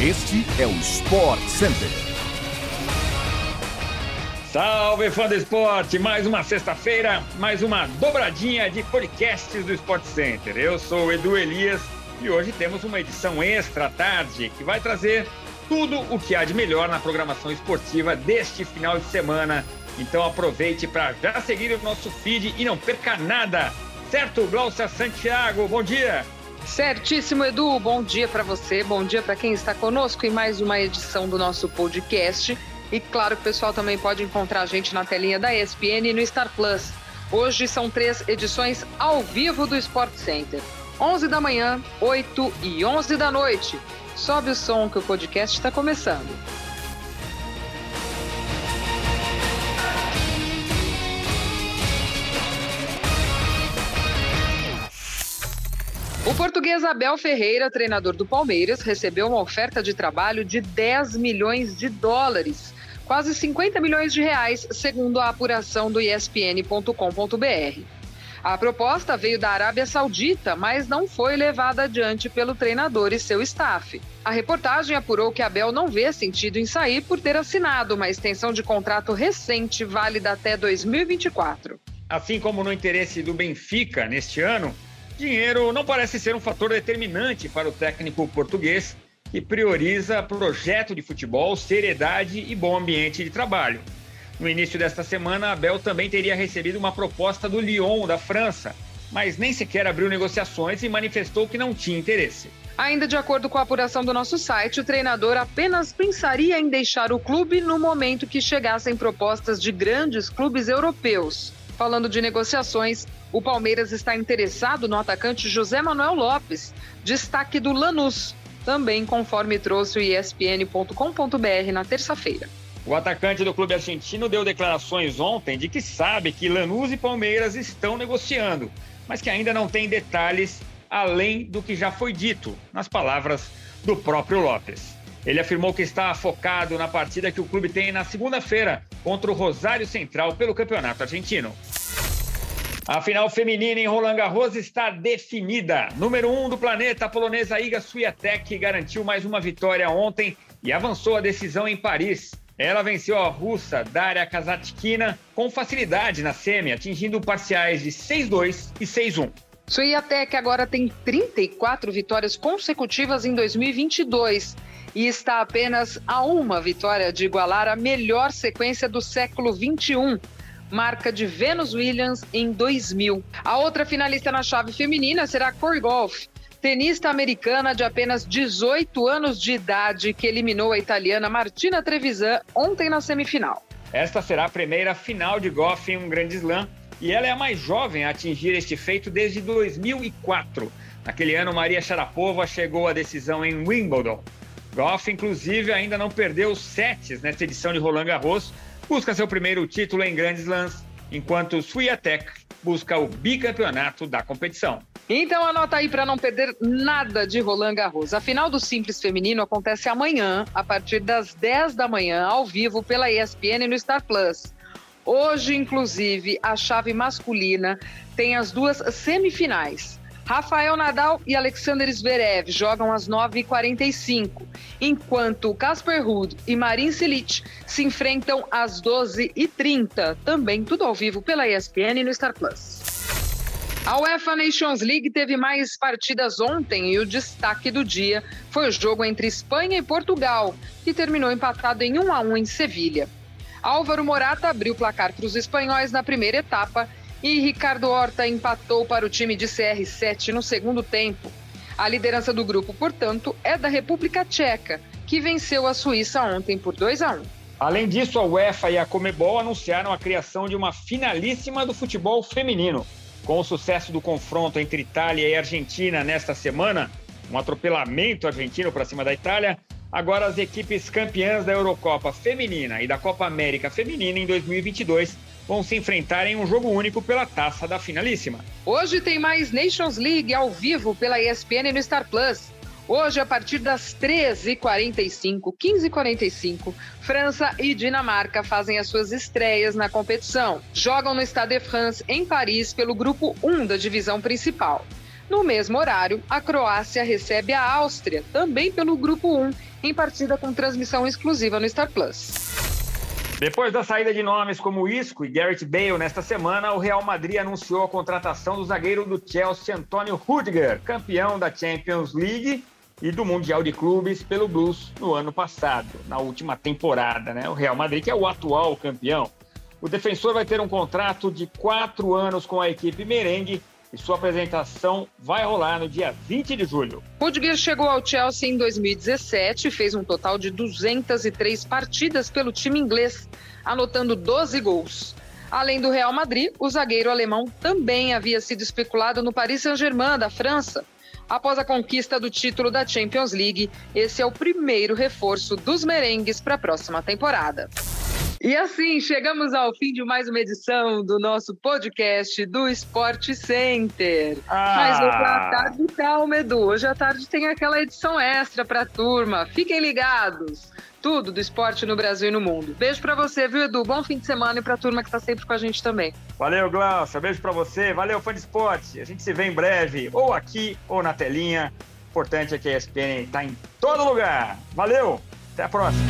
Este é o Sport Center. Salve fã do esporte! Mais uma sexta-feira, mais uma dobradinha de podcasts do Sport Center. Eu sou o Edu Elias e hoje temos uma edição extra à tarde que vai trazer tudo o que há de melhor na programação esportiva deste final de semana. Então aproveite para já seguir o nosso feed e não perca nada. Certo, Glaucia Santiago? Bom dia! Certíssimo, Edu. Bom dia para você, bom dia para quem está conosco em mais uma edição do nosso podcast. E claro que o pessoal também pode encontrar a gente na telinha da ESPN e no Star Plus. Hoje são três edições ao vivo do Sport Center. 11 da manhã, 8 e 11 da noite. Sobe o som que o podcast está começando. O português Abel Ferreira, treinador do Palmeiras, recebeu uma oferta de trabalho de 10 milhões de dólares, quase 50 milhões de reais, segundo a apuração do ESPN.com.br. A proposta veio da Arábia Saudita, mas não foi levada adiante pelo treinador e seu staff. A reportagem apurou que Abel não vê sentido em sair por ter assinado uma extensão de contrato recente válida até 2024. Assim como no interesse do Benfica neste ano, dinheiro não parece ser um fator determinante para o técnico português, que prioriza projeto de futebol, seriedade e bom ambiente de trabalho. No início desta semana, Abel também teria recebido uma proposta do Lyon, da França, mas nem sequer abriu negociações e manifestou que não tinha interesse. Ainda de acordo com a apuração do nosso site, o treinador apenas pensaria em deixar o clube no momento que chegassem propostas de grandes clubes europeus. Falando de negociações, o Palmeiras está interessado no atacante José Manuel Lopes, destaque do Lanús, também conforme trouxe o ESPN.com.br na terça-feira. O atacante do clube argentino deu declarações ontem de que sabe que Lanús e Palmeiras estão negociando, mas que ainda não tem detalhes além do que já foi dito, nas palavras do próprio Lopes. Ele afirmou que está focado na partida que o clube tem na segunda-feira contra o Rosário Central pelo Campeonato Argentino. A final feminina em Roland Garros está definida. Número 1 um do planeta, a polonesa Iga Swiatek garantiu mais uma vitória ontem e avançou a decisão em Paris. Ela venceu a russa Daria Kazatkina com facilidade na semi, atingindo parciais de 6-2 e 6-1. Suiatek agora tem 34 vitórias consecutivas em 2022 e está apenas a uma vitória de igualar a melhor sequência do século 21, marca de Venus Williams em 2000. A outra finalista na chave feminina será Corey Golf, tenista americana de apenas 18 anos de idade que eliminou a italiana Martina Trevisan ontem na semifinal. Esta será a primeira final de golfe em um grande slam e ela é a mais jovem a atingir este feito desde 2004. Naquele ano, Maria Sharapova chegou à decisão em Wimbledon. Goff, inclusive, ainda não perdeu sets nesta edição de Roland Garros, busca seu primeiro título em grandes slams, enquanto Swiatek busca o bicampeonato da competição. Então anota aí para não perder nada de Roland Garros. A final do Simples Feminino acontece amanhã, a partir das 10 da manhã, ao vivo pela ESPN no Star Plus. Hoje, inclusive, a chave masculina tem as duas semifinais. Rafael Nadal e Alexander Zverev jogam às 9h45, enquanto Casper Ruud e Marin Cilic se enfrentam às 12h30, também tudo ao vivo pela ESPN no Star Plus. A UEFA Nations League teve mais partidas ontem e o destaque do dia foi o jogo entre Espanha e Portugal, que terminou empatado em 1 a 1 em Sevilha. Álvaro Morata abriu o placar para os espanhóis na primeira etapa e Ricardo Horta empatou para o time de CR7 no segundo tempo. A liderança do grupo, portanto, é da República Tcheca, que venceu a Suíça ontem por 2 a 1. Além disso, a UEFA e a Comebol anunciaram a criação de uma finalíssima do futebol feminino. Com o sucesso do confronto entre Itália e Argentina nesta semana, um atropelamento argentino para cima da Itália, agora as equipes campeãs da Eurocopa Feminina e da Copa América Feminina em 2022 vão se enfrentar em um jogo único pela taça da finalíssima. Hoje tem mais Nations League ao vivo pela ESPN no Star Plus. Hoje, a partir das 13h45, 15h45, França e Dinamarca fazem as suas estreias na competição. Jogam no Stade de France, em Paris, pelo grupo 1 da divisão principal. No mesmo horário, a Croácia recebe a Áustria, também pelo Grupo 1, em partida com transmissão exclusiva no Star Plus. Depois da saída de nomes como Isco e Garrett Bale nesta semana, o Real Madrid anunciou a contratação do zagueiro do Chelsea, Antônio Rudiger, campeão da Champions League e do Mundial de Clubes pelo Blues no ano passado, na última temporada, né? O Real Madrid, que é o atual campeão. O defensor vai ter um contrato de quatro anos com a equipe merengue e sua apresentação vai rolar no dia 20 de julho. Rudiger chegou ao Chelsea em 2017 e fez um total de 203 partidas pelo time inglês, anotando 12 gols. Além do Real Madrid, o zagueiro alemão também havia sido especulado no Paris Saint-Germain, da França. Após a conquista do título da Champions League, esse é o primeiro reforço dos merengues para a próxima temporada. E assim, chegamos ao fim de mais uma edição do nosso podcast do Sport Center. Ah. Mas hoje à tarde, calma, Edu. Hoje à tarde tem aquela edição extra para a turma. Fiquem ligados. Tudo do esporte no Brasil e no mundo. Beijo para você, viu, Edu? Bom fim de semana e para a turma que está sempre com a gente também. Valeu, Glaucia. Beijo para você. Valeu, fã de esporte. A gente se vê em breve, ou aqui ou na telinha. O importante é que a ESPN está em todo lugar. Valeu. Até a próxima.